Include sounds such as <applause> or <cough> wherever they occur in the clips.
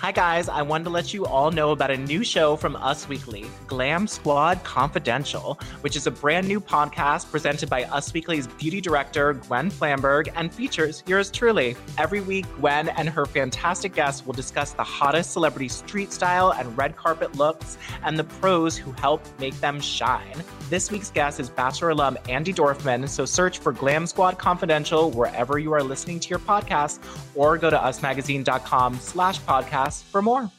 Hi, guys. I wanted to let you all know about a new show from Us Weekly, Glam Squad Confidential, which is a brand new podcast presented by Us Weekly's beauty director, Gwen Flamberg, and features yours truly. Every week, Gwen and her fantastic guests will discuss the hottest celebrity street style and red carpet looks and the pros who help make them shine. This week's guest is Bachelor alum Andi Dorfman, so search for Glam Squad Confidential wherever you are listening to your podcast or go to usmagazine.com slash podcast for more.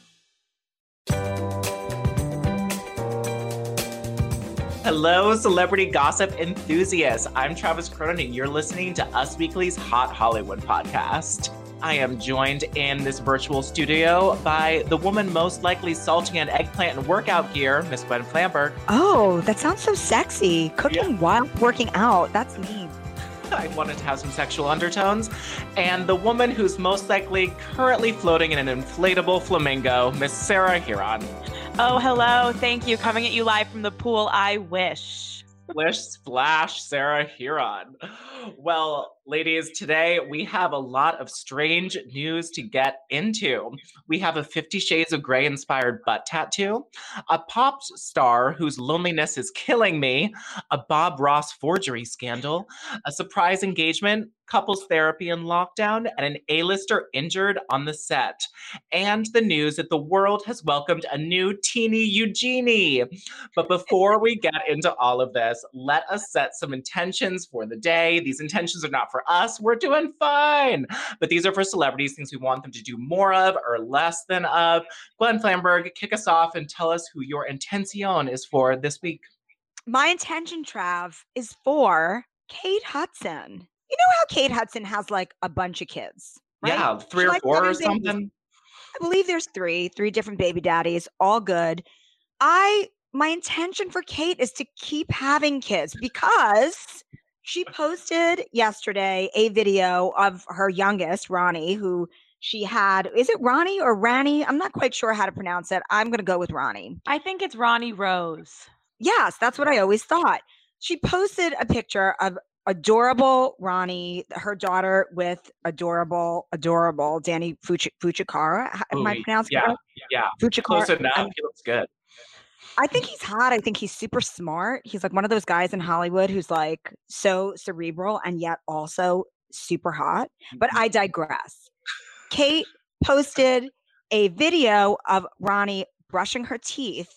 Hello, celebrity gossip enthusiasts. I'm Travis Cronin, and you're listening to Us Weekly's Hot Hollywood podcast. I am joined in this virtual studio by the woman most likely salting an eggplant in workout gear, Miss Gwen Flamberg. Oh, that sounds so sexy. Cooking Yeah. while working out. That's me. I wanted to have some sexual undertones. And the woman who's most likely currently floating in an inflatable flamingo, Miss Sarah Hearon. Oh, hello. Thank you. Coming at you live from the pool. I wish. Splish splash, Sarah Hearon. Well, ladies, today we have a lot of strange news to get into. We have a Fifty Shades of Grey inspired butt tattoo, a pop star whose loneliness is killing me, a Bob Ross forgery scandal, a surprise engagement, couples therapy in lockdown, and an A-lister injured on the set. And the news that the world has welcomed a new teeny Eugenie. But before we get into all of this, let us set some intentions for the day. These intentions are not for us. We're doing fine. But these are for celebrities, things we want them to do more of or less than of. Gwen Flamberg, kick us off and tell us who your intention is for this week. My intention, Trav, is for Kate Hudson. You know how Kate Hudson has like a bunch of kids? Right? Yeah, three She or four or having babies. something. I believe there's three, three different baby daddies, all good. I my intention for Kate is to keep having kids because she posted yesterday a video of her youngest, Ronnie, who she had. Is it Ronnie or Rani? I'm not quite sure how to pronounce it. I'm going to go with Ronnie. I think it's Ronnie Rose. Yes, that's what I always thought. She posted a picture of adorable Ronnie, her daughter with adorable, adorable Danny Fuch- Fuchikara. H- Am I oh, pronouncing yeah, it right? yeah. Fuchikara. Close enough. I'm- He looks good. I think he's hot. I think he's super smart. He's like one of those guys in Hollywood who's like so cerebral and yet also super hot. But mm-hmm. I digress. Kate posted a video of Ronnie brushing her teeth,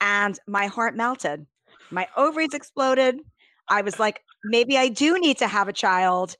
and my heart melted. My ovaries exploded. I was like, maybe I do need to have a child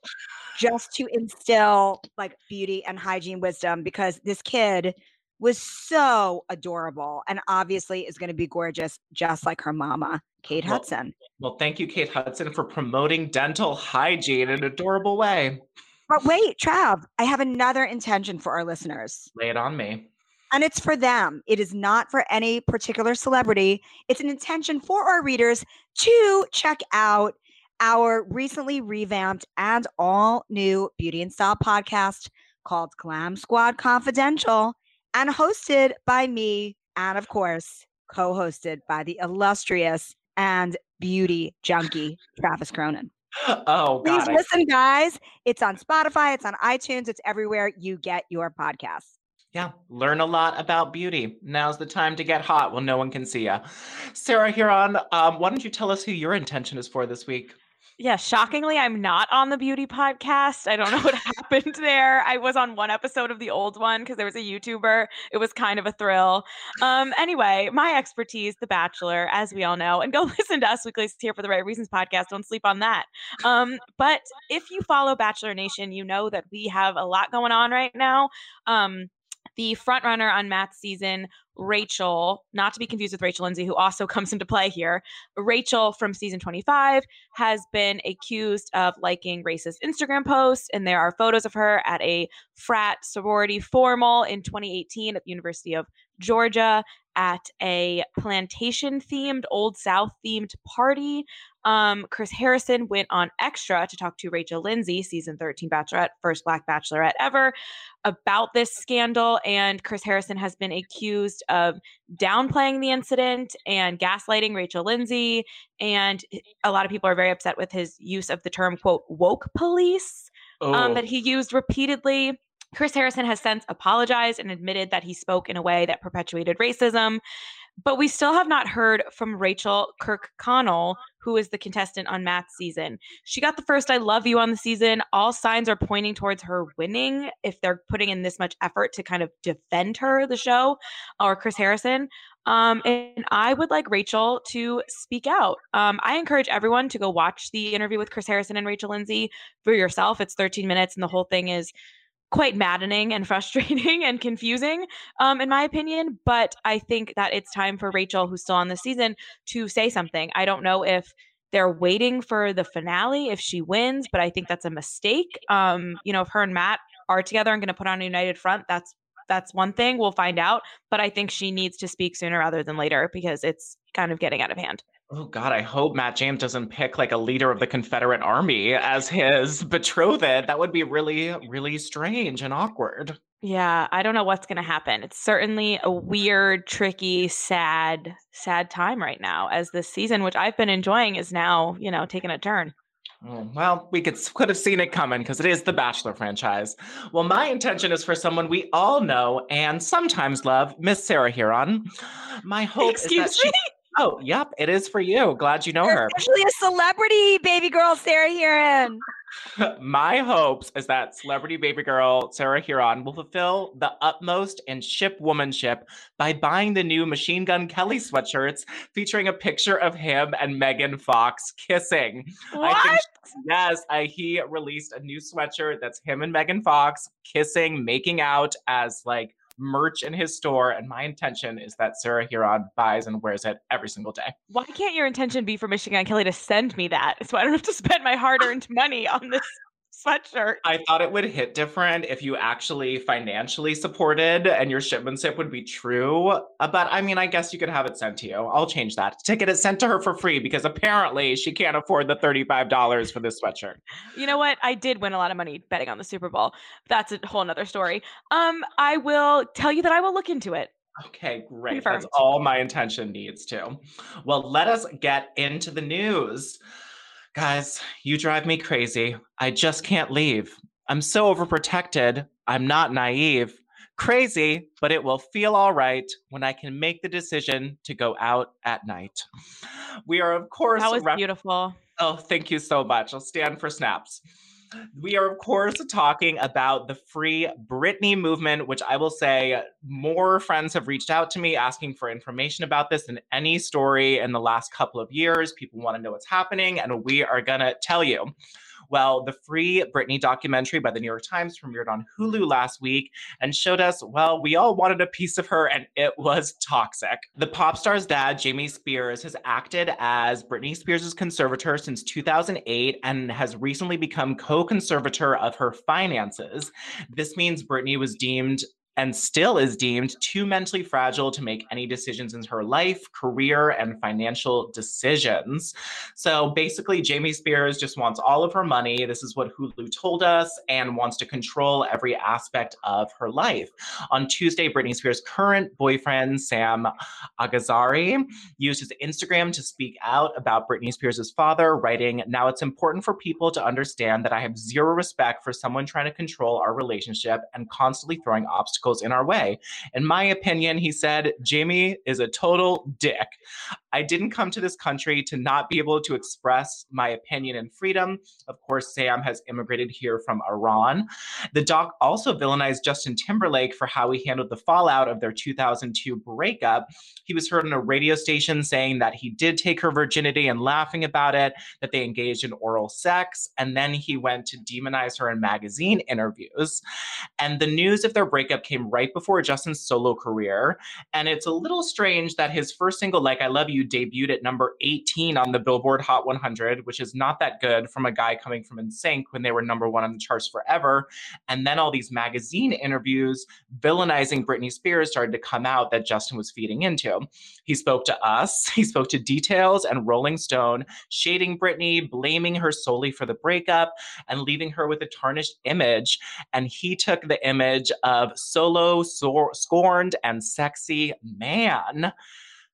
just to instill like beauty and hygiene wisdom because this kid was so adorable and obviously is going to be gorgeous just like her mama kate Well, hudson. Well, thank you, Kate Hudson, for promoting dental hygiene in an adorable way. but wait trav i have another intention for our listeners. Lay it on me. and it's for them. It is not for any particular celebrity. It's an intention for our readers to check out our recently revamped and all new beauty and style podcast called glam squad confidential and hosted by me and of course co-hosted by the illustrious and beauty junkie travis cronin Oh, please God. I- listen guys it's on spotify it's on itunes it's everywhere you get your podcasts Yeah, learn a lot about beauty. Now's the time to get hot when no one can see you. Sarah Hearon, um, why don't you tell us who your intention is for this week? Yeah, shockingly, I'm not on the beauty podcast. I don't know what <laughs> happened there. I was on one episode of the old one because there was a YouTuber. It was kind of a thrill. Um, anyway, my expertise, The Bachelor, as we all know, and go <laughs> listen to Us Weekly's Here for the Right Reasons podcast. Don't sleep on that. Um, but if you follow Bachelor Nation, you know that we have a lot going on right now. Um, the frontrunner on Matt's season, Rachel, not to be confused with Rachel Lindsay, who also <laughs> comes into play here. Rachel from season 25 has been accused of liking racist Instagram posts, and there are photos of her at a frat sorority formal in 2018 at the University of Georgia at a plantation themed, Old South themed party. Um, Chris Harrison went on Extra to talk to Rachel Lindsay, season 13 Bachelorette, first Black Bachelorette ever, about this scandal. And Chris Harrison has been accused of downplaying the incident and gaslighting Rachel Lindsay. And a lot of people are very upset with his use of the term, quote, woke police um, Oh, that he used repeatedly. Chris Harrison has since apologized and admitted that he spoke in a way that perpetuated racism. But we still have not heard from Rachel Kirkconnell, who is the contestant on Matt's season. She got the first I love you on the season. All signs are pointing towards her winning if they're putting in this much effort to kind of defend her, the show, or Chris Harrison. Um, and I would like Rachel to speak out. Um, I encourage everyone to go watch the interview with Chris Harrison and Rachel Lindsay for yourself. It's 13 minutes, and the whole thing is quite maddening and frustrating <laughs> and confusing, um, in my opinion. But I think that it's time for Rachel, who's still on the season, to say something. I don't know if they're waiting for the finale if she wins, but I think that's a mistake. Um, you know, if her and Matt are together and going to put on a united front, that's that's one thing. We'll find out. But I think she needs to speak sooner rather than later because it's kind of getting out of hand. Oh God, I hope Matt James doesn't pick like a leader of the Confederate Army as his <laughs> betrothed. That would be really, really strange and awkward. Yeah, I don't know what's going to happen. It's certainly a weird, tricky, sad, sad time right now as this season, which I've been enjoying, is now, you know, taking a turn. Oh, well, we could could have seen it coming because it is the Bachelor franchise. Well, my intention is for someone we all know and sometimes love, Miss Sarah Hearon. My hope is that Excuse she. Oh, yep, it is for you. Glad you know You're her. officially a celebrity, baby girl Sarah Hearon. <laughs> My hopes is that celebrity baby girl Sarah Hearon will fulfill the utmost in ship womanship by buying the new Machine Gun Kelly sweatshirts featuring a picture of him and Megan Fox kissing. I think What? yes, I, he released a new sweatshirt that's him and Megan Fox kissing, making out as like merch in his store. And my intention is that Sarah Hearon buys and wears it every single day. Why can't your intention be for Machine Gun Kelly to send me that so I don't have to spend my hard earned money on this sweatshirt? I thought it would hit different if you actually financially supported and your shipmanship would be true. Uh, But I mean, I guess you could have it sent to you. I'll change that. Ticket is sent to her for free because apparently she can't afford the $35 for this sweatshirt. You know what? I did win a lot of money betting on the Super Bowl. That's a whole nother story. Um, I will tell you that I will look into it. Okay, great. Confirmed. That's all my intention needs to. Well, let us get into the news. Guys, you drive me crazy. I just can't leave. I'm so overprotected. I'm not naive. Crazy, but it will feel all right when I can make the decision to go out at night. We are, of course, That was rep- beautiful. Oh, thank you so much. I'll stand for snaps. We are, of course, talking about the free Britney movement, which I will say more friends have reached out to me asking for information about this than any story in the last couple of years. People want to know what's happening, and we are going to tell you. Well, the free Britney documentary by the New York Times premiered on Hulu last week and showed us, well, we all wanted a piece of her and it was toxic. The pop star's dad, Jamie Spears, has acted as Britney Spears' conservator since 2008 and has recently become co conservator of her finances. This means Britney was deemed and still is deemed too mentally fragile to make any decisions in her life, career, and financial decisions. So basically, Jamie Spears just wants all of her money. This is what Hulu told us, and wants to control every aspect of her life. On Tuesday, Britney Spears' current boyfriend, Sam Asghari, used his Instagram to speak out about Britney Spears' father, writing, Now it's important for people to understand that I have zero respect for someone trying to control our relationship and constantly throwing obstacles obstacles in our way. In my opinion, he said, Jamie is a total dick. I didn't come to this country to not be able to express my opinion and freedom. Of course, Sam has immigrated here from Iran. The doc also villainized Justin Timberlake for how he handled the fallout of their 2002 breakup. He was heard on a radio station saying that he did take her virginity and laughing about it, that they engaged in oral sex, and then he went to demonize her in magazine interviews. And the news of their breakup came right before Justin's solo career. And it's a little strange that his first single, Like I Love You, debuted at number 18 on the Billboard Hot 100, which is not that good from a guy coming from NSYNC when they were number one on the charts forever. And then all these magazine interviews villainizing Britney Spears started to come out that Justin was feeding into. He spoke to us, <laughs> he spoke to Details and Rolling Stone, shading Britney, blaming her solely for the breakup, and leaving her with a tarnished image. And he took the image of solo, so- scorned, and sexy man.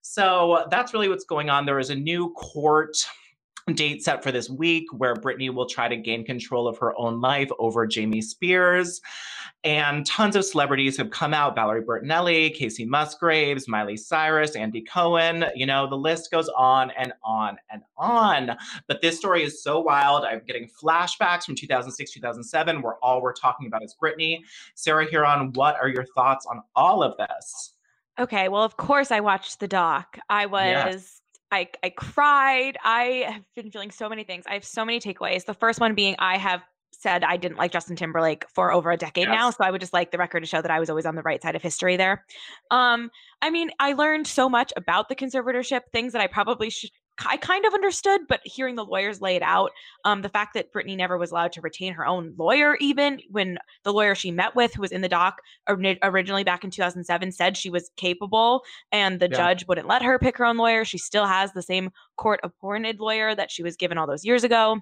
So that's really what's going on. There is a new court date set for this week where Britney will try to gain control of her own life over Jamie Spears. And tons of celebrities have come out Valerie Bertinelli, Kacey Musgraves, Miley Cyrus, Andy Cohen. You know, the list goes on and on and on. But this story is so wild. I'm getting flashbacks from 2006, 2007, where all we're talking about is Britney. Sarah Hearon, what are your thoughts on all of this? Okay, well, of course, I watched the doc. I was. Yes. I, I cried. I have been feeling so many things. I have so many takeaways. The first one being I have said I didn't like Justin Timberlake for over a decade now. So I would just like the record to show that I was always on the right side of history there. Um, I mean, I learned so much about the conservatorship, things that I probably should I kind of understood, but hearing the lawyers lay it out, um, the fact that Britney never was allowed to retain her own lawyer, even when the lawyer she met with, who was in the doc ori- originally back in 2007, said she was capable, and the Yeah. judge wouldn't let her pick her own lawyer. She still has the same court appointed lawyer that she was given all those years ago.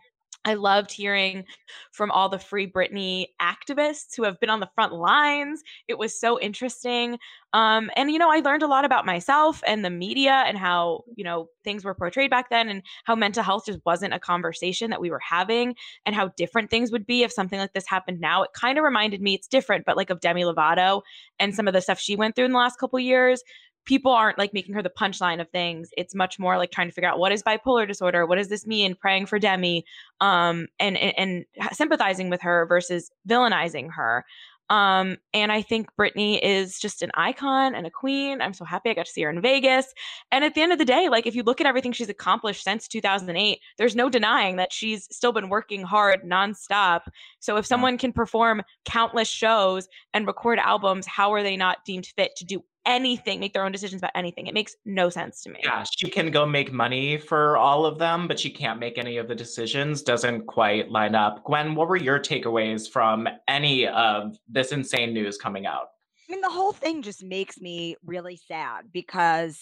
I loved hearing from all the Free Britney activists who have been on the front lines. It was so interesting. Um, and, you know, I learned a lot about myself and the media and how, you know, things were portrayed back then and how mental health just wasn't a conversation that we were having and how different things would be if something like this happened now. It kind of reminded me, it's different, but like of Demi Lovato and some of the stuff she went through in the last couple years people aren't like making her the punchline of things. It's much more like trying to figure out what is bipolar disorder, what does this mean, praying for Demi, um, and, and and sympathizing with her versus villainizing her. Um, and I think Britney is just an icon and a queen. I'm so happy I got to see her in Vegas. And at the end of the day, like if you look at everything she's accomplished since 2008, there's no denying that she's still been working hard nonstop. So if someone can perform countless shows and record albums, how are they not deemed fit to do anything, make their own decisions about anything? It makes no sense to me. Yeah, she can go make money for all of them, but she can't make any of the decisions. Doesn't quite line up. Gwen, what were your takeaways from any of this insane news coming out? I mean, the whole thing just makes me really sad because,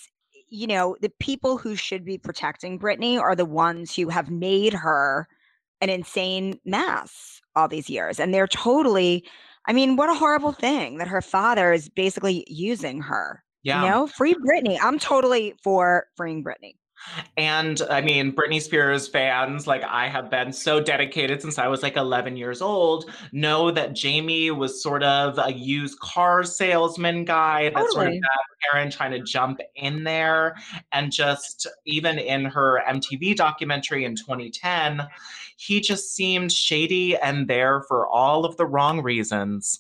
you know, the people who should be protecting Britney are the ones who have made her an insane mess all these years. And they're totally, I mean, what a horrible thing that her father is basically using her. Yeah. You know, free Britney. I'm totally for freeing Britney. And I mean, Britney Spears fans, like I have been so dedicated since I was like 11 years old, know that Jamie was sort of a used car salesman guy that sort of Totally. Aaron trying to jump in there. And just even in her MTV documentary in 2010, he just seemed shady and there for all of the wrong reasons.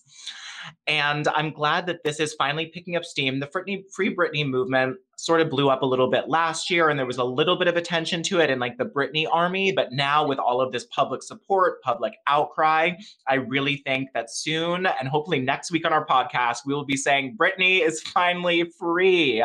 And I'm glad that this is finally picking up steam. The Free Britney movement sort of blew up a little bit last year, and there was a little bit of attention to it in like the Britney army. But now, with all of this public support, public outcry, I really think that soon, and hopefully next week on our podcast, we will be saying Britney is finally free.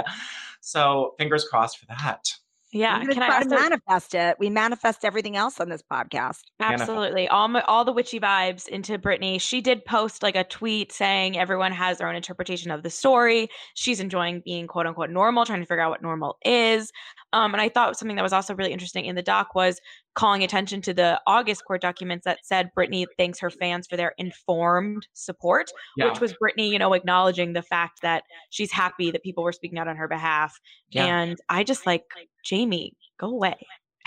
So, fingers crossed for that. Yeah. We're Can I also manifest it? We manifest everything else on this podcast. Absolutely. All my, all the witchy vibes into Britney. She did post like a tweet saying everyone has their own interpretation of the story. She's enjoying being quote unquote normal, trying to figure out what normal is. Um, and I thought something that was also really interesting in the doc was calling attention to the August court documents that said Britney thanks her fans for their informed support, Yeah. which was Britney, you know, acknowledging the fact that she's happy that people were speaking out on her behalf. Yeah. And I just like, Jamie, go away.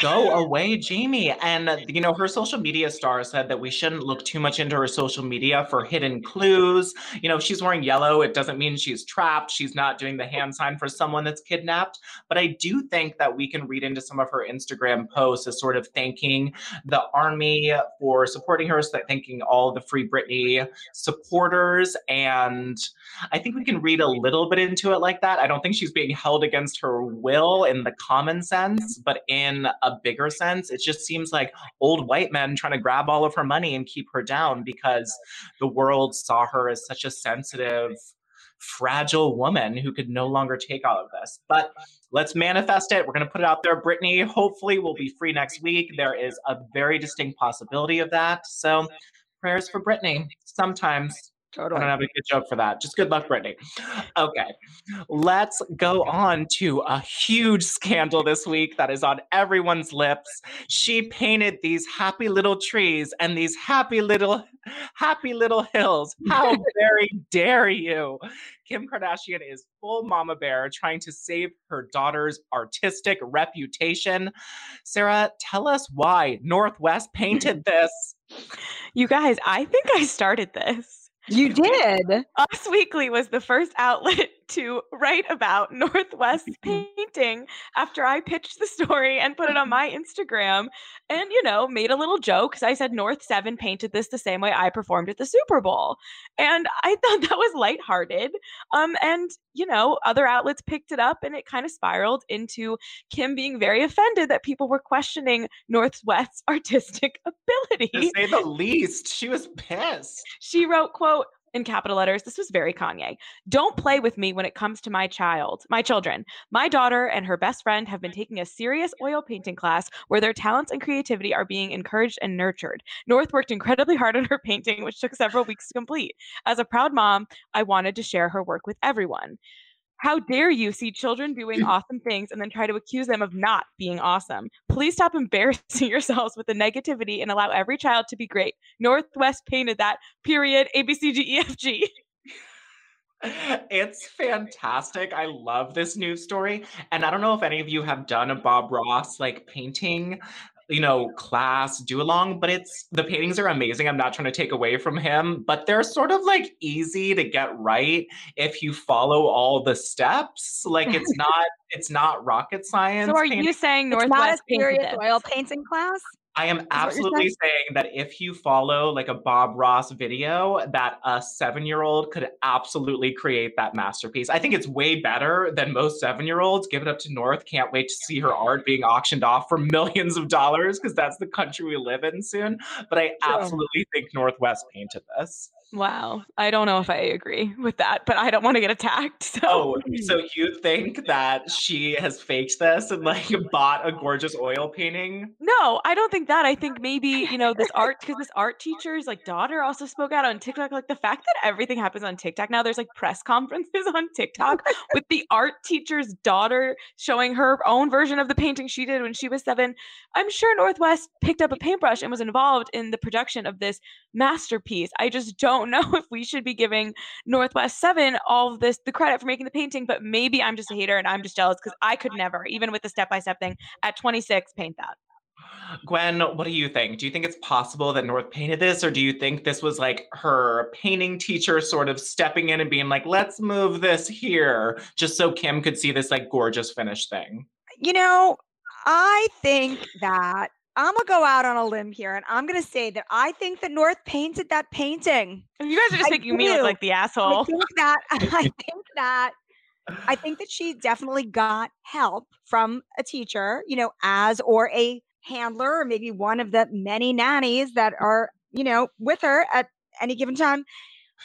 Go away, Jamie. And, you know, her social media star said that we shouldn't look too much into her social media for hidden clues. You know, she's wearing yellow. It doesn't mean she's trapped. She's not doing the hand sign for someone that's kidnapped. But I do think that we can read into some of her Instagram posts as sort of thanking the army for supporting her, thanking all the Free Britney supporters. And I think we can read a little bit into it like that. I don't think she's being held against her will in the common sense, but in a bigger sense, it just seems like old white men trying to grab all of her money and keep her down because the world saw her as such a sensitive, fragile woman who could no longer take all of this. But let's manifest it. We're going to put it out there. Britney. hopefully, will be free next week. There is a very distinct possibility of that. So, prayers for Britney Sometimes Totally. I don't have a good joke for that. Just good luck, Britney. Okay, let's go on to a huge scandal this week that is on everyone's lips. She painted these happy little trees and these happy little, happy little hills. How <laughs> very dare you? Kim Kardashian is full mama bear trying to save her daughter's artistic reputation. Sarah, tell us why North West painted <laughs> this. You guys, I think I started this. You did. Us Weekly was the first outlet to write about <laughs> North West <laughs> painting after I pitched the story and put it on my Instagram and, you know, made a little joke because I said North 7 painted this the same way I performed at the Super Bowl. And I <laughs> thought that was lighthearted. Um, and, you know, other outlets picked it up and it kind of spiraled into Kim being very offended that people were questioning North West's artistic ability. To say the least, she was pissed. She wrote, quote, in capital letters. This was very Kanye. Don't play with me when it comes to my child, my children. My daughter and her best friend have been taking a serious oil painting class where their talents and creativity are being encouraged and nurtured. North worked incredibly hard on her painting, which took several weeks to complete. As a proud mom, I wanted to share her work with everyone. How dare you see children doing <laughs> awesome things and then try to accuse them of not being awesome? Please stop <laughs> embarrassing yourselves with the negativity and allow every child to be great. North West painted that, period. A, B, C, D, E, F, G. <laughs> It's fantastic. I love this news story. And I don't know if any of you have done a Bob Ross like painting you know, class do along, but it's the paintings are amazing. I'm not trying to take away from him, but they're sort of like easy to get right if you follow all the steps. Like it's <laughs> not it's not rocket science. So are you saying North West it's not a serious oil painting class? I am absolutely saying that if you follow like a Bob Ross video, that a seven year old could absolutely create that masterpiece. I think it's way better than most seven year olds. Give it up to North. Can't wait to see her art being auctioned off for millions of dollars because that's the country we live in soon. But I absolutely think North West painted this. Wow. I don't know if I agree with that, but I don't want to get attacked. So. Oh, so you think that she has faked this and like bought a gorgeous oil painting? No, I don't think that. I think maybe, you know, this art, because this art teacher's like daughter also spoke out on TikTok. Like the fact that everything happens on TikTok now, there's like press conferences on TikTok with the art teacher's daughter showing her own version of the painting she did when she was seven. I'm sure North West picked up a paintbrush and was involved in the production of this masterpiece. I just don't don't know <laughs> if we should be giving North West 7 all this the credit for making the painting, but maybe I'm just a hater and I'm just jealous because I could never, even with the step by step thing at 26, paint that. Gwen, what do you think? Do you think it's possible that North painted this, or do you think this was like her painting teacher sort of stepping in and being like, let's move this here, just so Kim could see this like gorgeous finished thing? You know, I think that I'm gonna go out on a limb here, and I'm gonna say that I think that North painted that painting. You guys are just I making do. me look like the asshole. I think that <laughs> I <laughs> think that I think that she definitely got help from a teacher, you know, as or a handler, or maybe one of the many nannies that are, you know, with her at any given time.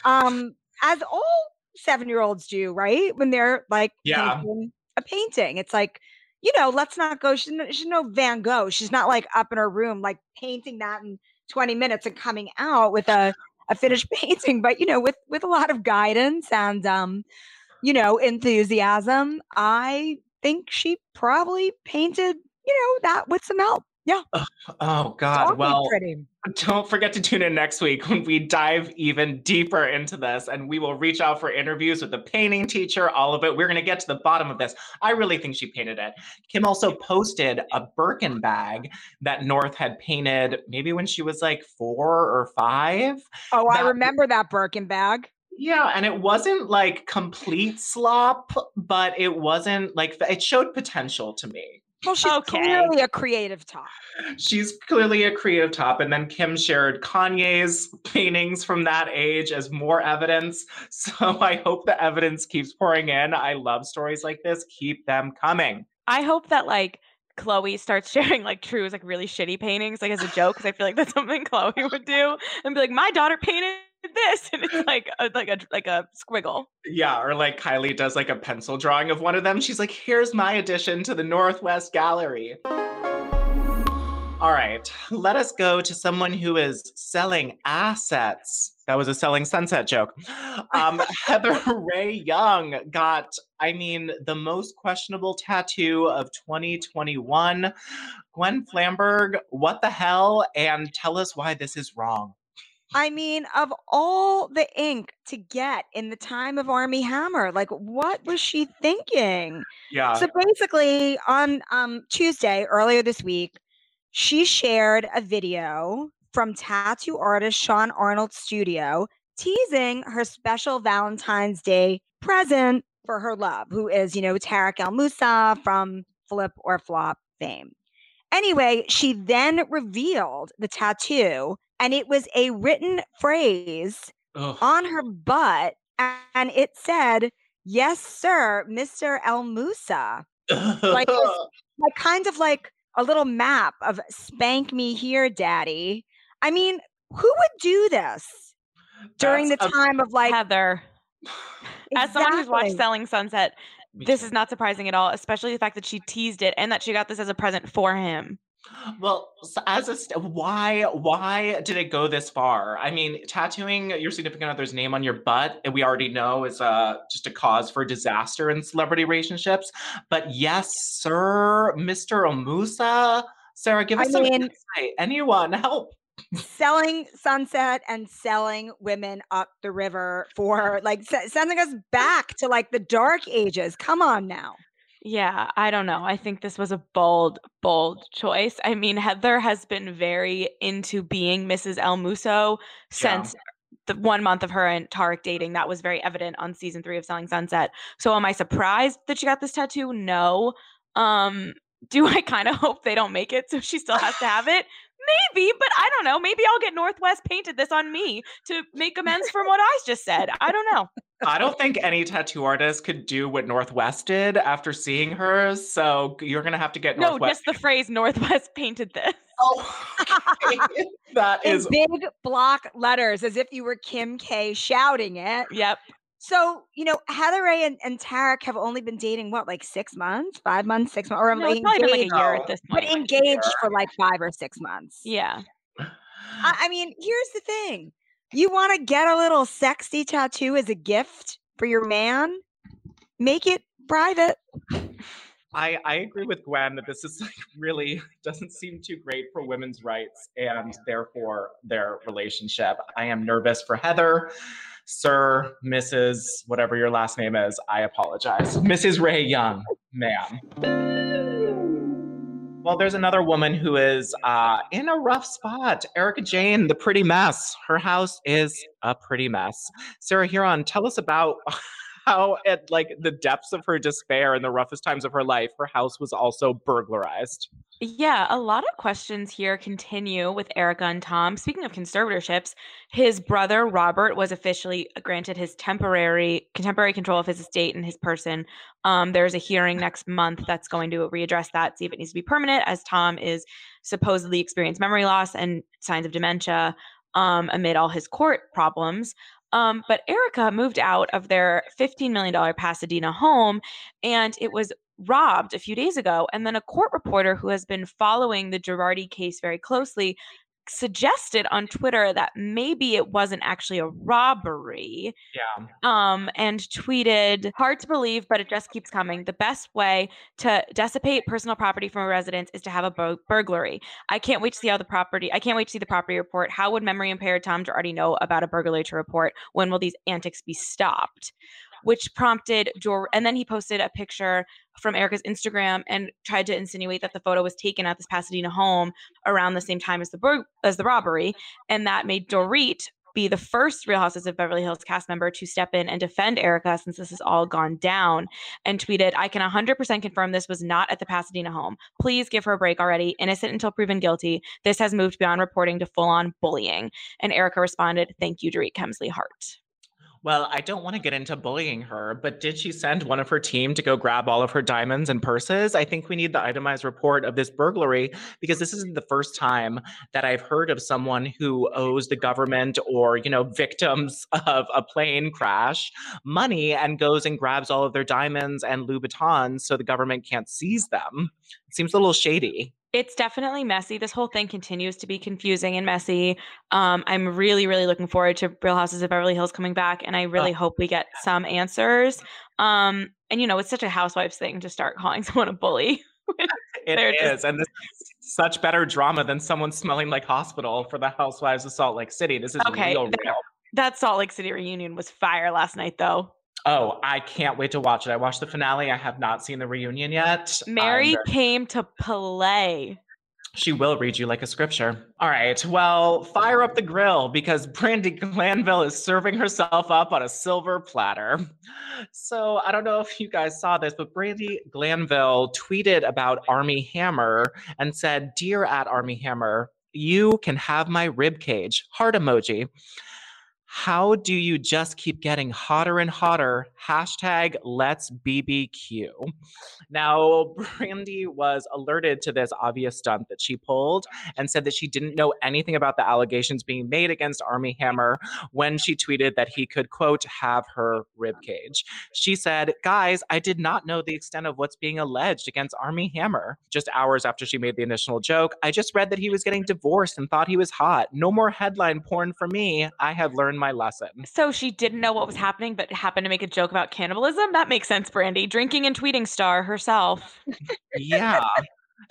Um, as all seven year olds do, right? When they're like yeah. a painting, it's like you know, let's not go. She's no, she's no Van Gogh. She's not like up in her room, like painting that in 20 minutes and coming out with a, a finished <laughs> painting. But, you know, with, with a lot of guidance and, um, you know, enthusiasm, I think she probably painted, you know, that with some help. Yeah. Oh God. Well, pretty. <laughs> don't forget to tune in next week when we dive even deeper into this and we will reach out for interviews with the painting teacher, all of it. We're going to get to the bottom of this. I really think she painted it. Kim also posted a Birkin bag that North had painted maybe when she was like four or five. Oh, I remember that Birkin bag. Yeah, and it wasn't like complete slop, but it wasn't like it showed potential to me. Well, she's Okay. clearly a creative top. She's clearly a creative top. And then Kim shared Kanye's paintings from that age as more evidence. <laughs> So I hope the evidence keeps pouring in. I love stories like this. Keep them coming. I hope that like Chloe starts <laughs> sharing like True's like really shitty paintings like as a joke because I feel like that's <laughs> something Chloe would do and be like, my daughter painted this, and it's like a, like a like a squiggle. Yeah, or like Kylie does like a pencil drawing of one of them. She's like, here's my addition to the North West Gallery. All right, let us go to someone who is selling assets. That was a selling sunset joke. Um, <laughs> Heather Rae Young got, I mean, the most questionable tattoo of 2021. Gwen Flamberg, what the hell? And tell us why this is wrong. I mean, of all the ink to get in the time of Armie Hammer, like what was she thinking? Yeah. So basically, on um, Tuesday earlier this week, she shared a video from tattoo artist Sean Arnold's studio teasing her special Valentine's Day present for her love, who is, you know, Tarek El Moussa from Flip or Flop fame. Anyway, she then revealed the tattoo, and it was a written phrase Ugh. on her butt, and it said, Yes, sir, Mr. El Moussa. like this- <laughs> Like kind of like a little map of spank me here, daddy. I mean, who would do this during That's the a- time of like Heather, <sighs> as someone who's watched Selling Sunset, this is not surprising at all, especially the fact that she teased it and that she got this as a present for him. Well, as a st- why why did it go this far? I mean, tattooing your significant other's name on your butt, we already know is uh, just a cause for disaster in celebrity relationships. But yes, sir, Mr. El Moussa, Sarah, give I us some mean- insight. Anyone, help. selling sunset and selling women up the river for like se- sending us back to like the dark ages. Come on now. Yeah, I don't know. I think this was a bold, bold choice. I mean, Heather has been very into being Mrs. El Moussa since the one month of her and Tarek dating. That was very evident on season three of Selling Sunset. So am I surprised that she got this tattoo? No. Um, do I kind of <laughs> hope they don't make it so she still has to have it? Maybe, but I don't know. Maybe I'll get North West painted this on me to make amends from what I just said. I don't know. I don't think any tattoo artist could do what North West did after seeing hers. So you're gonna have to get North West. No, North West. just the phrase North West painted this. oh, okay. <laughs> that In is big block letters as if you were Kim K shouting it. Yep. So, you know, Heather Rae and, and Tarek have only been dating what, like six months, five months, six months, or No, been like engaged, a year at this point, but engaged for like five or six months. Yeah. I, I mean, here's the thing. You want to get a little sexy tattoo as a gift for your man? Make it private. I, I agree with Gwen that this is like really <laughs> doesn't seem too great for women's rights and therefore their relationship. I am nervous for Heather, Sir, Mrs. whatever your last name is. I apologize. Mrs. Rae Young, ma'am. Well, there's another woman who is uh, in a rough spot. Erika Jayne, the pretty mess. Her house is a pretty mess. Sarah Hearon, tell us about <laughs> how at like the depths of her despair and the roughest times of her life, her house was also burglarized. Yeah, a lot of questions here continue with Erika and Tom. Speaking of conservatorships, his brother Robert was officially granted his temporary contemporary control of his estate and his person. Um, there's a hearing next month that's going to readdress that, see if it needs to be permanent, as Tom is supposedly experienced memory loss and signs of dementia um, amid all his court problems. Um, but Erika moved out of their $15 million Pasadena home, and it was robbed a few days ago. And then a court reporter who has been following the Girardi case very closely suggested on Twitter that maybe it wasn't actually a robbery. Yeah. Um, and tweeted, hard to believe, but it just keeps coming. The best way to dissipate personal property from a residence is to have a bur- burglary. I can't wait to see how the property, I can't wait to see the property report. How would memory impaired Tom already know about a burglary to report? When will these antics be stopped? Which prompted Dor, and then he posted a picture from Erika's Instagram and tried to insinuate that the photo was taken at this Pasadena home around the same time as the bur- as the robbery, and that made Dorit be the first Real Houses of Beverly Hills cast member to step in and defend Erika since this has all gone down and tweeted, I can 100% confirm this was not at the Pasadena home. Please give her a break already. Innocent until proven guilty. This has moved beyond reporting to full on bullying. And Erika responded, Thank you, Dorit Kemsley Hart. Well, I don't want to get into bullying her, but did she send one of her team to go grab all of her diamonds and purses? I think we need the itemized report of this burglary because this isn't the first time that I've heard of someone who owes the government or, you know, victims <laughs> of a plane crash money and goes and grabs all of their diamonds and Louboutins so the government can't seize them. It seems a little shady. It's definitely messy. This whole thing continues to be confusing and messy. Um, I'm really, really looking forward to Real Houses of Beverly Hills coming back, and I really oh. hope we get some answers. Um, and you know, it's such a housewives thing to start calling <laughs> someone a bully. <laughs> <laughs> it is, just... and this is such better drama than someone smelling like hospital for the Housewives of Salt Lake City. This is okay, real, real. That Salt Lake City reunion was fire last night, though. Oh, I can't wait to watch it. I watched the finale. I have not seen the reunion yet. Mary um, came to play. She will read you like a scripture. All right. Well, fire up the grill because Brandi Glanville is serving herself up on a silver platter. So I don't know if you guys saw this, but Brandi Glanville tweeted about Armie Hammer and said, Dear at Armie Hammer, you can have my rib cage. Heart emoji how do you just keep getting hotter and hotter? Hashtag let's BBQ. Now, Brandi was alerted to this obvious stunt that she pulled and said that she didn't know anything about the allegations being made against Armie Hammer when she tweeted that he could, quote, have her ribcage. She said, Guys, I did not know the extent of what's being alleged against Armie Hammer. Just hours after she made the initial joke, I just read that he was getting divorced and thought he was hot. No more headline porn for me. I have learned my lesson. So she didn't know what was happening, but happened to make a joke about cannibalism? That makes sense, Brandi. Drinking and tweeting star herself. yeah. <laughs>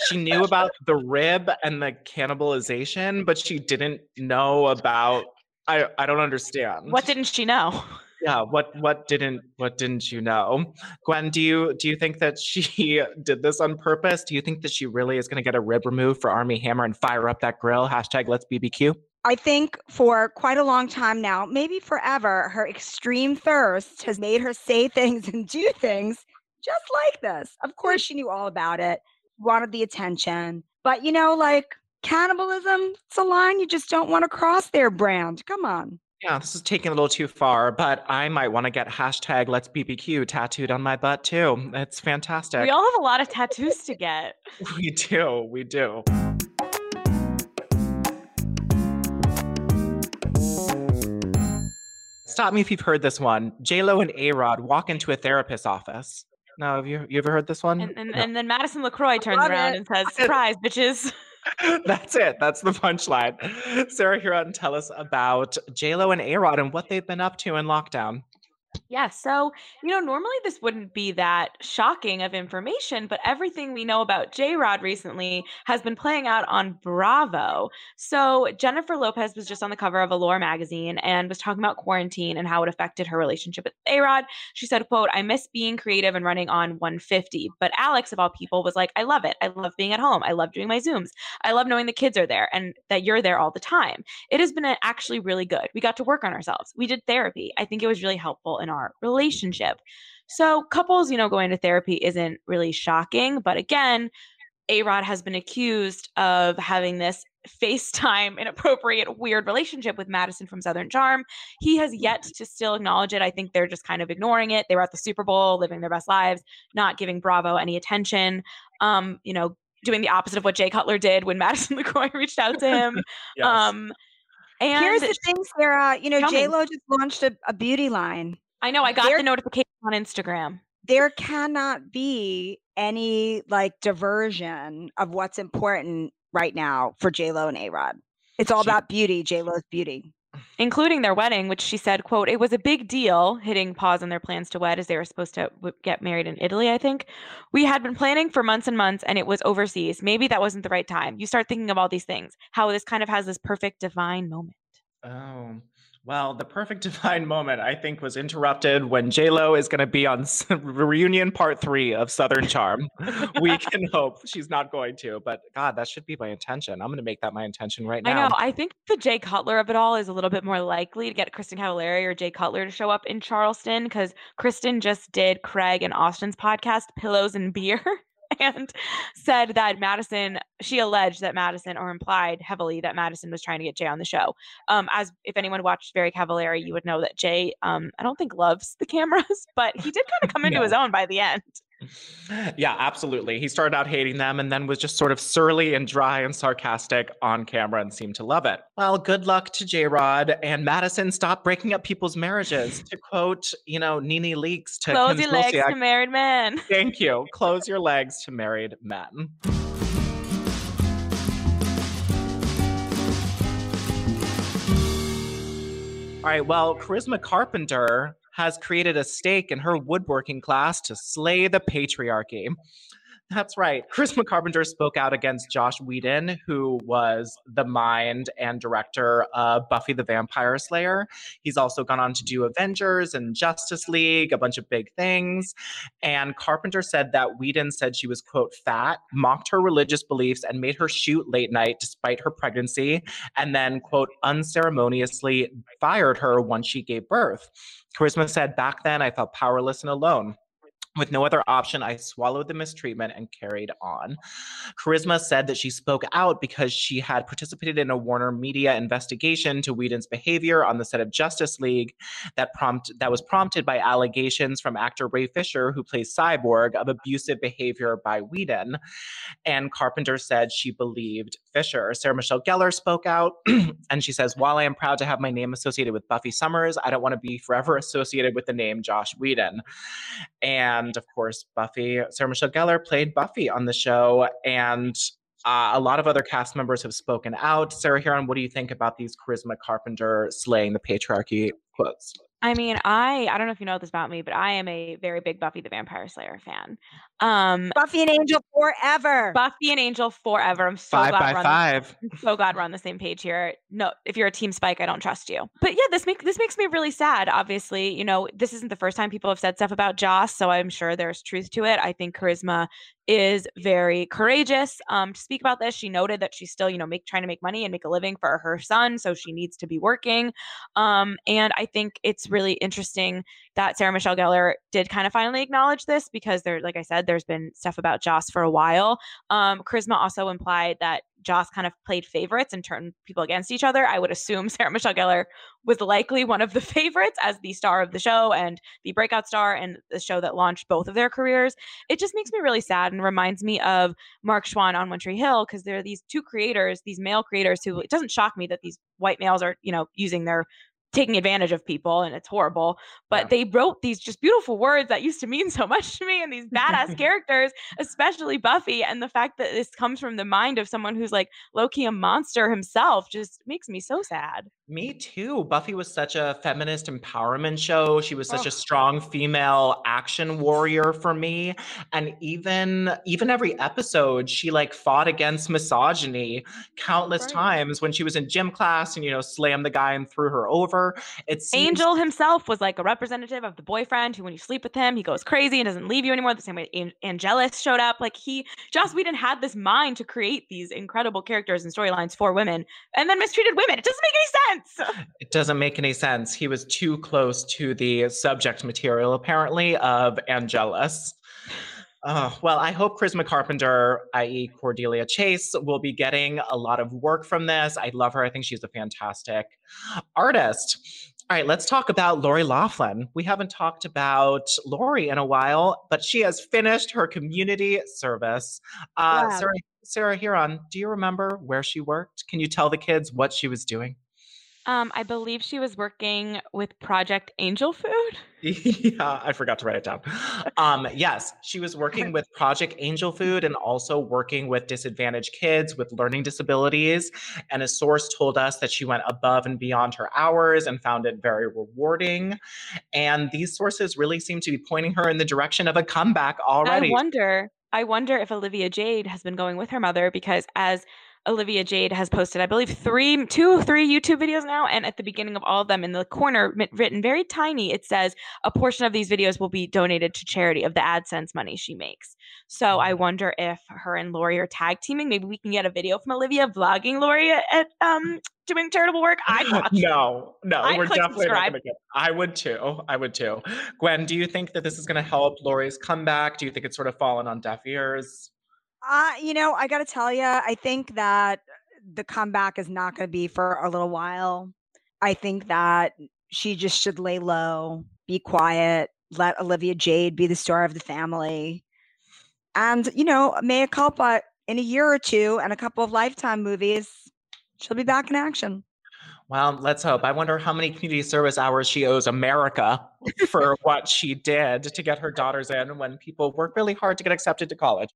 She knew about the rib and the cannibalization, but she didn't know about I I don't understand. What didn't she know? Yeah, what what didn't what didn't you know? Gwen, do you do you think that she <laughs> did this on purpose? Do you think that she really is gonna get a rib removed for Armie Hammer and fire up that grill? Hashtag let's BBQ. I think for quite a long time now, maybe forever, her extreme thirst has made her say <laughs> things and do things just like this. Of hmm. course, she knew all about it, wanted the attention. But, you know, like cannibalism, it's a line you just don't want to cross their brand. Come on. Yeah, this is taking a little too far, but I might want to get hashtag let's BBQ tattooed on my butt too. It's fantastic. We all have a lot of tattoos to get. <laughs> we do. We do. Stop me if you've heard this one. J Lo and A Rod walk into a therapist's office. No, have you you ever heard this one? And, and, no. and then Madison LeCroy turns around it. and says, <laughs> "Surprise, bitches." <laughs> That's it. That's the punchline. Sarah Hearon, tell us about J Lo and A Rod and what they've been up to in lockdown. Yeah. So, you know, normally this wouldn't be that shocking of information, but everything we know about J Rod recently has been playing out on Bravo. So, Jennifer Lopez was just on the cover of Allure magazine and was talking about quarantine and how it affected her relationship with A Rod. She said, quote, I miss being creative and running on 150. But Alex, of all people, was like, I love it. I love being at home. I love doing my Zooms. I love knowing the kids are there and that you're there all the time. It has been actually really good. We got to work on ourselves. We did therapy. I think it was really helpful in our relationship. So, couples, you know, going to therapy isn't really shocking. But again, A Rod has been accused of having this FaceTime inappropriate, weird relationship with Madison from Southern Charm. He has yet to still acknowledge it. I think they're just kind of ignoring it. They were at the Super Bowl, living their best lives, not giving Bravo any attention. Um, you know, doing the opposite of what Jay Cutler did when <laughs> Madison LeCroy reached out to him. <laughs> yes. Um, and here's the thing, Sarah. You know, J Lo just launched a, a beauty line. I know. I got there, the notification on Instagram. There cannot be any like diversion of what's important right now for J Lo and A Rod. It's all She- about beauty, J Lo's beauty. including their wedding, which she said, "quote It was a big deal." Hitting pause on their plans to wed as they were supposed to w- get married in Italy. I think we had been planning for months and months, and it was overseas. Maybe that wasn't the right time. You start thinking of all these things. How this kind of has this perfect divine moment. Oh, well, the perfect <laughs> divine moment, I think, was interrupted when J Lo is going to be on <laughs> reunion part three of Southern Charm. <laughs> we can hope she's not going to, but God, that should be my intention. I'm going to make that my intention right now. I know. I think the Jay Cutler of it all is a little bit more likely to get Kristin Cavallari or Jay Cutler to show up in Charleston because Kristin just did Craig and Austin's podcast, Pillows and Beer, <laughs> and said that Madison, she alleged that Madison, or implied heavily that Madison was trying to get Jay on the show. Um, as if anyone watched Very Cavallari, you would know that Jay, um, I don't think loves the cameras, <laughs> but he did kind of come into No. his own by the end. Yeah, absolutely. He started out hating them and then was just sort of surly and dry and sarcastic on camera and seemed to love it. Well, good luck to J Rod and Madison. Stop breaking up people's marriages. to quote, you know, NeNe Leakes to Close Kim your legs Zolciak, to married men. <laughs> Thank you. Close your legs to married men. All right, well, Charisma Carpenter has created a stake in her woodworking class to slay the patriarchy. That's right. Charisma Carpenter spoke out against Joss Whedon, who was the mind and director of Buffy the Vampire Slayer. He's also gone on to do Avengers and Justice League, a bunch of big things. And Carpenter said that Whedon said she was, quote, fat, mocked her religious beliefs, and made her shoot late night despite her pregnancy, and then, quote, unceremoniously fired her once she gave birth. Charisma said, back then I felt powerless and alone. With no other option, I swallowed the mistreatment and carried on. Charisma said that she spoke out because she had participated in a Warner Media investigation to Whedon's behavior on the set of Justice League that prompt that was prompted by allegations from actor Ray Fisher, who plays Cyborg, of abusive behavior by Whedon. And Carpenter said she believed Fisher. Sarah Michelle Gellar spoke out <clears throat> and she says, While I am proud to have my name associated with Buffy Summers, I don't want to be forever associated with the name Joss Whedon. And of course, Buffy, Sarah Michelle Gellar played Buffy on the show. And uh, a lot of other cast members have spoken out. Sarah Hearon, what do you think about these Charisma Carpenter slaying the patriarchy quotes? I mean, I I don't know if you know this about me, but I am a very big Buffy the Vampire Slayer fan. Um, Buffy and Angel forever. Buffy and Angel forever. I'm so Five glad by we're on five. The, I'm so glad we're on the same page here. No, if you're a Team Spike, I don't trust you. But yeah, this make this makes me really sad. Obviously, you know, this isn't the first time people have said stuff about Joss, so I'm sure there's truth to it. I think Charisma is very courageous um, to speak about this. She noted that she's still, you know, make trying to make money and make a living for her son, so she needs to be working. Um, and I think it's really interesting that Sarah Michelle Gellar did kind of finally acknowledge this because there, like I said, there's been stuff about Joss for a while. Um, Charisma also implied that Joss kind of played favorites and turned people against each other. I would assume <laughs> Sarah Michelle Gellar was likely one of the <laughs> favorites as the star of the show and the breakout star and the show that launched both of their careers. It just makes me really sad and reminds me of Mark Schwahn on One Tree Hill because there are these two creators, these male creators who it doesn't shock me that these white males are, you know, using their taking advantage of people and it's horrible but Yeah. they wrote these just beautiful words that used to mean so <laughs> much to me and these badass <laughs> characters especially buffy and the fact that this comes from the mind of someone who's like low-key a monster himself just makes me so sad Me too. Buffy was such a feminist empowerment show. She was such a strong female action warrior for me. And even even every episode, she like fought against misogyny countless Right. times when she was in gym class and you know slammed the guy and threw her over. It seems Angel himself was like a representative of the boyfriend who, when you sleep with him, he goes crazy and doesn't leave you anymore. The same way An- Angelus showed up. Like he, Joss Whedon had this mind to create these incredible characters and storylines for women and then mistreated women. It doesn't make any sense. <laughs> it doesn't make any sense. He was too close to the subject material, apparently, of Angelus. Oh, well, I hope Charisma Carpenter, i.e., Cordelia Chase, will be getting a lot of work from this. I love her. I think she's a fantastic artist. All right, let's talk about Lori Laughlin. We haven't talked about Lori in a while, but she has finished her community service. Uh, Wow. Sarah, Sarah Hearon, do you remember where she worked? Can you tell the kids what she was doing? Um, I believe she was working with Project Angel Food. <laughs> <laughs> yeah, I forgot to write it down. Um, yes, she was working with Project Angel Food and also working with disadvantaged kids with learning disabilities. And a source told us that she went above and beyond her hours and found it very rewarding. And these sources really seem to be pointing her in the direction of a comeback already. I wonder. I wonder if Olivia Jade has been going with her mother because as Olivia Jade has posted, I believe, three, two, three YouTube videos now. And at the beginning of all of them, in the corner, written very tiny, it says a portion of these videos will be donated to charity of the AdSense money she makes. So I mm-hmm. wonder if her and Lori are tag teaming. Maybe we can get a video from Olivia vlogging Lori at, um doing charitable work. Watch. <laughs> no, no, I'd we're definitely subscribe. not get. I would too. I would too. Gwen, do you think that this is going to help Lori's comeback? Do you think it's sort of fallen on deaf ears? Uh, you know, I got to tell you, I think that the comeback is not going to be for a little while. I think that she just should lay low, be quiet, let Olivia Jade be the star of the family. And, you know, mea culpa in a year or two and a couple of lifetime movies, she'll be back in action. Well, let's hope. I wonder how many community service hours she owes America for what she did to get her daughters in when people work really hard to get accepted to college.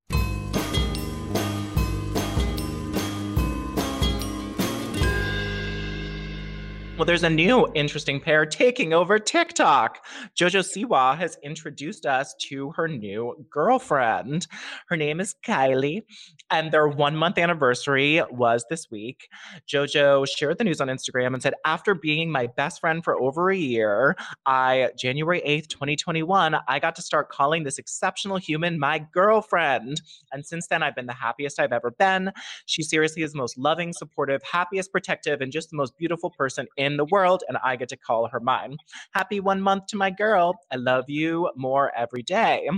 Well, there's a new interesting pair taking over TikTok. Jojo Siwa has introduced us to her new girlfriend. Her name is Kylie, and their one month anniversary was this week. Jojo shared the news on Instagram and said, After being my best friend for over a year, I, January 8th, 2021, I got to start calling this exceptional human my girlfriend. And since then, I've been the happiest I've ever been. She seriously is the most loving, supportive, happiest, protective, and just the most beautiful person in the world, and I get to call her mine. Happy one month to my girl. I love you more every day.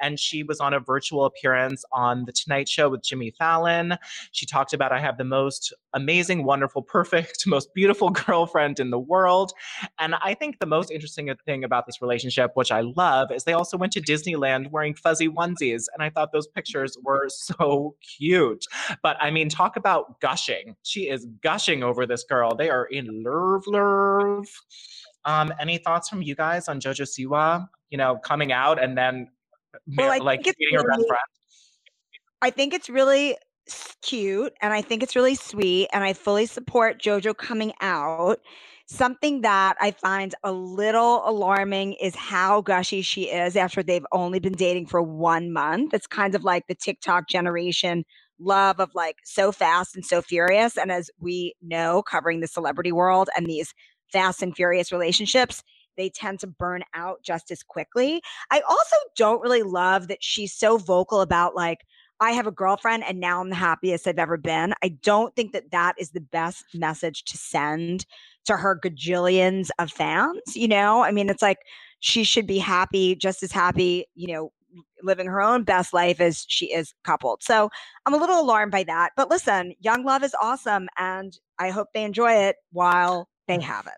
And she was on a virtual appearance on The Tonight Show with Jimmy Fallon. She talked about, I have the most amazing, wonderful, perfect, <laughs> most beautiful girlfriend in the world. And I think the most interesting thing about this relationship, which I love, is they also went to Disneyland wearing fuzzy onesies. And I thought those pictures were <laughs> so cute. But I mean, talk about gushing. She is gushing over this girl. They are in love, love. Um, any thoughts from you guys on JoJo Siwa, you know, coming out and then well, like dating really, her best friend? I think it's really cute and I think it's really sweet. And I fully support JoJo coming out. Something that I find a little alarming is how gushy she is after they've only been dating for one month. It's kind of like the TikTok generation love of like so fast and so furious. And as we know, covering the celebrity world and these fast and furious relationships, they tend to burn out just as quickly. I also don't really love that she's so vocal about like, I have a girlfriend and now I'm the happiest I've ever been. I don't think that that is the best message to send to her gajillions of fans. You know, I mean, it's like she should be happy, just as happy, you know, living her own best life as she is coupled. So I'm a little alarmed by that. But listen, young love is awesome. And I hope they enjoy it while they <laughs> have it.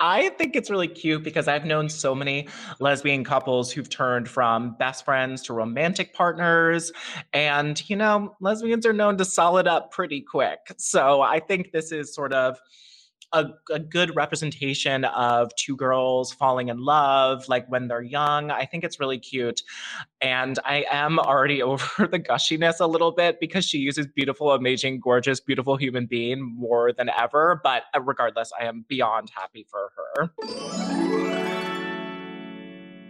I think it's really cute because I've known so many lesbian couples who've turned from best friends to romantic partners. And, you know, lesbians are known to solid up pretty quick. So I think this is sort of a, a good representation of two girls falling in love, like when they're young. I think it's really cute. And I am already <laughs> over the gushiness a little bit because she uses beautiful, amazing, gorgeous, beautiful human being more than ever. But uh, regardless, I am beyond happy for her.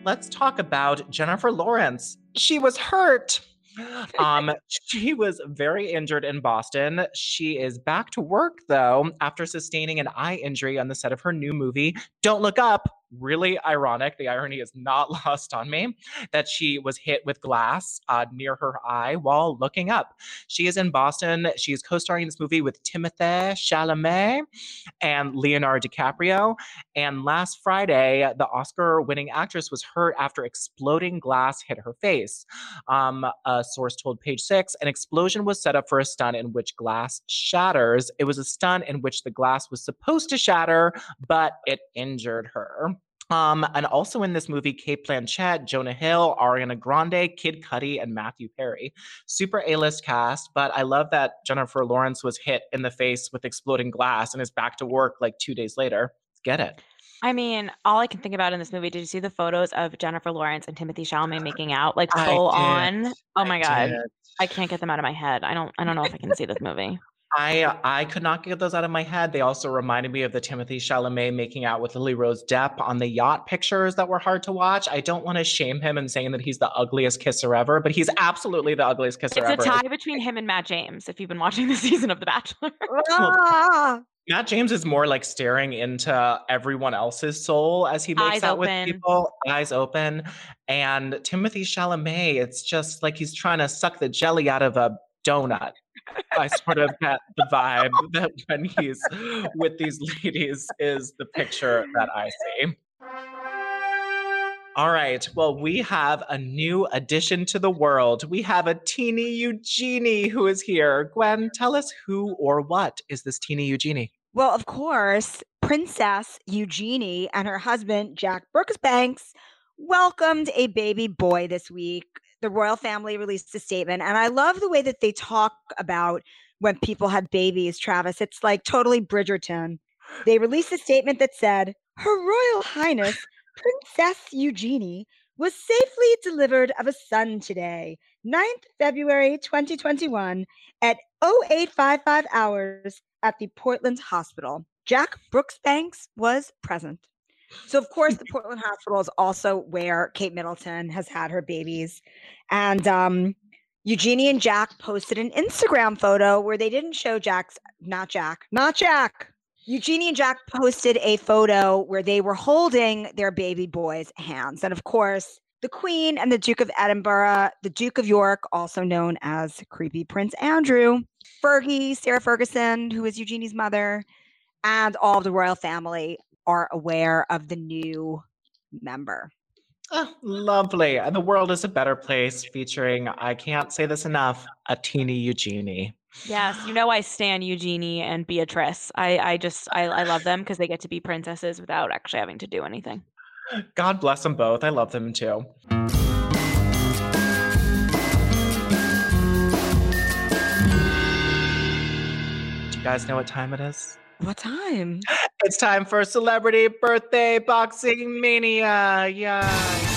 Let's talk about Jennifer Lawrence. She was hurt um, she was very injured in Boston. She is back to work though after sustaining an eye injury on the set of her new movie, Don't Look Up, really ironic. The irony is not <laughs> lost on me that she was hit with glass uh, near her eye while looking up. She is in Boston. She is co starring in this movie with Timothée Chalamet and Leonardo DiCaprio. And last Friday, the Oscar winning actress was hurt after exploding glass hit her face. Um, a source told Page Six an explosion was set up for a stunt in which glass shatters. It was a stunt in which the glass was supposed to shatter, but it injured her. Um, and also in this movie, Cate Blanchett, Jonah Hill, Ariana Grande, Kid Cudi, and Matthew Perry. Super A-list cast, but I love that Jennifer Lawrence was hit in the face with exploding glass and is back to work like two days later. Get it. I mean, all I can think about in this movie, did you see the photos of Jennifer Lawrence and Timothée Chalamet making out like <gasps> full on? Oh my I god. did. I can't get them out of my head. I don't I don't know if I can see this movie. I I could not get those out of my head. They also reminded me of the Timothée Chalamet making out with Lily Rose Depp on the yacht pictures that were hard to watch. I don't want to shame him and saying that he's the ugliest kisser ever, but he's absolutely the ugliest kisser ever. It's a tie between him and Matt James, if you've been watching the <laughs> season of The Bachelor. Ah, <laughs> Matt James is more like staring into everyone else's soul as he makes Eyes out with people, eyes open. And Timothée Chalamet, it's just like he's trying to suck the jelly out of a donut. I sort of get the vibe that when he's with these ladies is the picture that I see. All right. Well, we have a new addition to the world. We have a teeny Eugenie who is here. Gwen, tell us who or what is this teeny Eugenie? Well, of course, Princess Eugenie and her husband, Jack Brooksbanks, welcomed a baby boy this week. The royal family released a statement, and I love the way that they talk about when people have babies, Travis. It's like totally Bridgerton. They released a statement that said, Her Royal Highness, Princess Eugenie, was safely delivered of a son today, 9th February 2021, at 0855 hours at the Portland Hospital. Jack Brooksbanks was present. So, of course, the <laughs> Portland Hospital is also where Kate Middleton has had her babies. And um, Eugenie and Jack posted an Instagram photo where they didn't show Jack's, not Jack, not Jack. Eugenie and Jack posted a photo where they were holding their baby boy's hands. And of course, the Queen and the Duke of Edinburgh, the Duke of York, also known as Creepy Prince Andrew, Fergie, Sarah Ferguson, who is Eugenie's mother, and all of the royal family are aware of the new member. Oh, lovely. And the world is a better place featuring, I can't say this enough, a teeny Eugenie. yes, you know I stand Eugenie and Beatrice. I I just I, I love them because they get to be princesses without actually having to do anything. God bless them both. I love them too. Do you guys know what time it is? What time? It's time for Celebrity Birthday Boxing Mania. Yeah.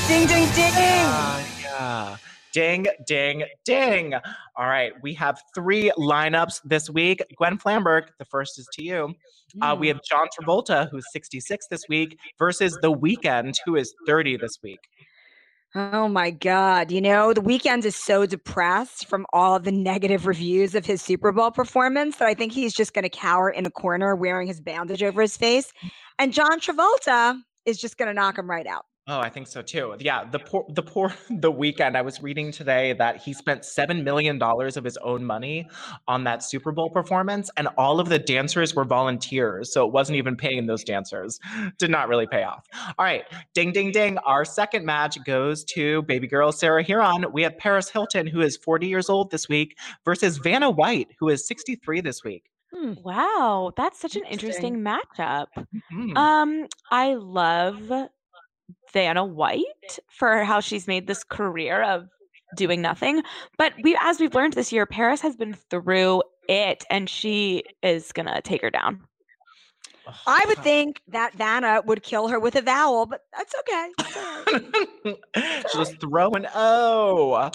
Ding, ding, ding. Yeah, yeah. Ding, ding, ding. All right. We have three lineups this week. Gwen Flamberg, the first is to you. Uh, we have John Travolta, who's 66 this week, versus The Weeknd, who is 30 this week. Oh my God. You know, the Weeknd is so depressed from all the negative reviews of his Super Bowl performance that I think he's just going to cower in a corner wearing his bandage over his face. And John Travolta is just going to knock him right out. Oh, I think so too. Yeah, the poor, the poor, <laughs> the Weeknd. I was reading today that he spent seven million dollars of his own money on that Super Bowl performance, and all of the dancers were volunteers, so it wasn't even paying those dancers. <laughs> Did not really pay off. All right, ding, ding, ding. Our second match goes to baby girl Sarah Hearon. We have Paris Hilton, who is 40 years old this week, versus Vanna White, who is 63 this week. Wow, that's such an Interesting. interesting matchup. Mhm. Um, I love Vanna White for how she's made this career of doing nothing. But we as we've learned this year, Paris has been through it and she is gonna take her down. I would <sighs> think that Vanna would kill her with a vowel, but that's okay. It's all right. <laughs> She'll just throw an O. All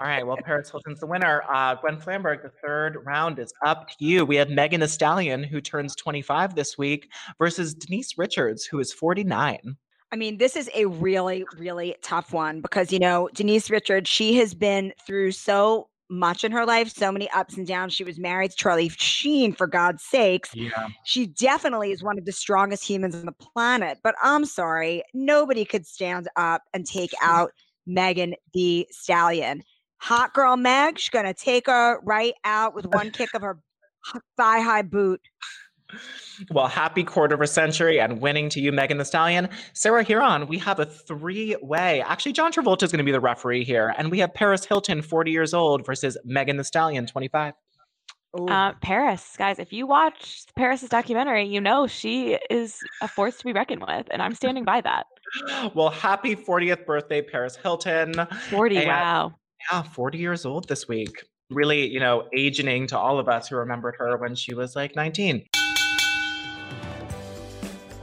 right. Well, Paris Hilton's the winner. Uh, Gwen Flamberg, the third round is up to you. We have Megan Thee Stallion, who turns 25 this week, versus Denise Richards, who is 49. I mean, this is a really, really tough one because, you know, Denise Richards, she has been through so much in her life, so many ups and downs. She was married to Charlie Sheen, for God's sakes. Yeah. She definitely is one of the strongest humans on the planet. But I'm sorry, nobody could stand up and take out Megan Thee Stallion. Hot girl Meg, she's going to take her right out with one kick of her <laughs> thigh high boot. Well, happy quarter of a century and winning to you, Megan Thee Stallion. Sarah Hearon, we have a three way. Actually, John Travolta is going to be the referee here. And we have Paris Hilton, 40 years old, versus Megan Thee Stallion, 25. Uh, Paris, guys, if you watch Paris's documentary, you know she is a force to be reckoned with, and I'm standing by that. <laughs> Well, happy 40th birthday, Paris Hilton. 40, And- wow. Yeah, 40 years old this week. Really, you know, aging to all of us who remembered her when she was like 19.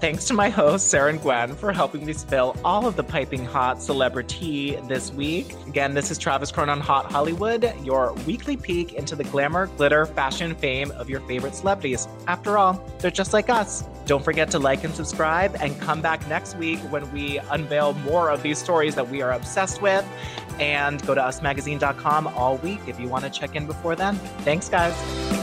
Thanks to my hosts, Sarah and Gwen, for helping me spill all of the piping hot celebrity this week. Again, this is Travis Cronin on Hot Hollywood, your weekly peek into the glamour, glitter, fashion, fame of your favorite celebrities. After all, they're just like us. Don't forget to like and subscribe and come back next week when we unveil more of these stories that we are obsessed with. And go to usmagazine.com all week if you want to check in before then. Thanks, guys.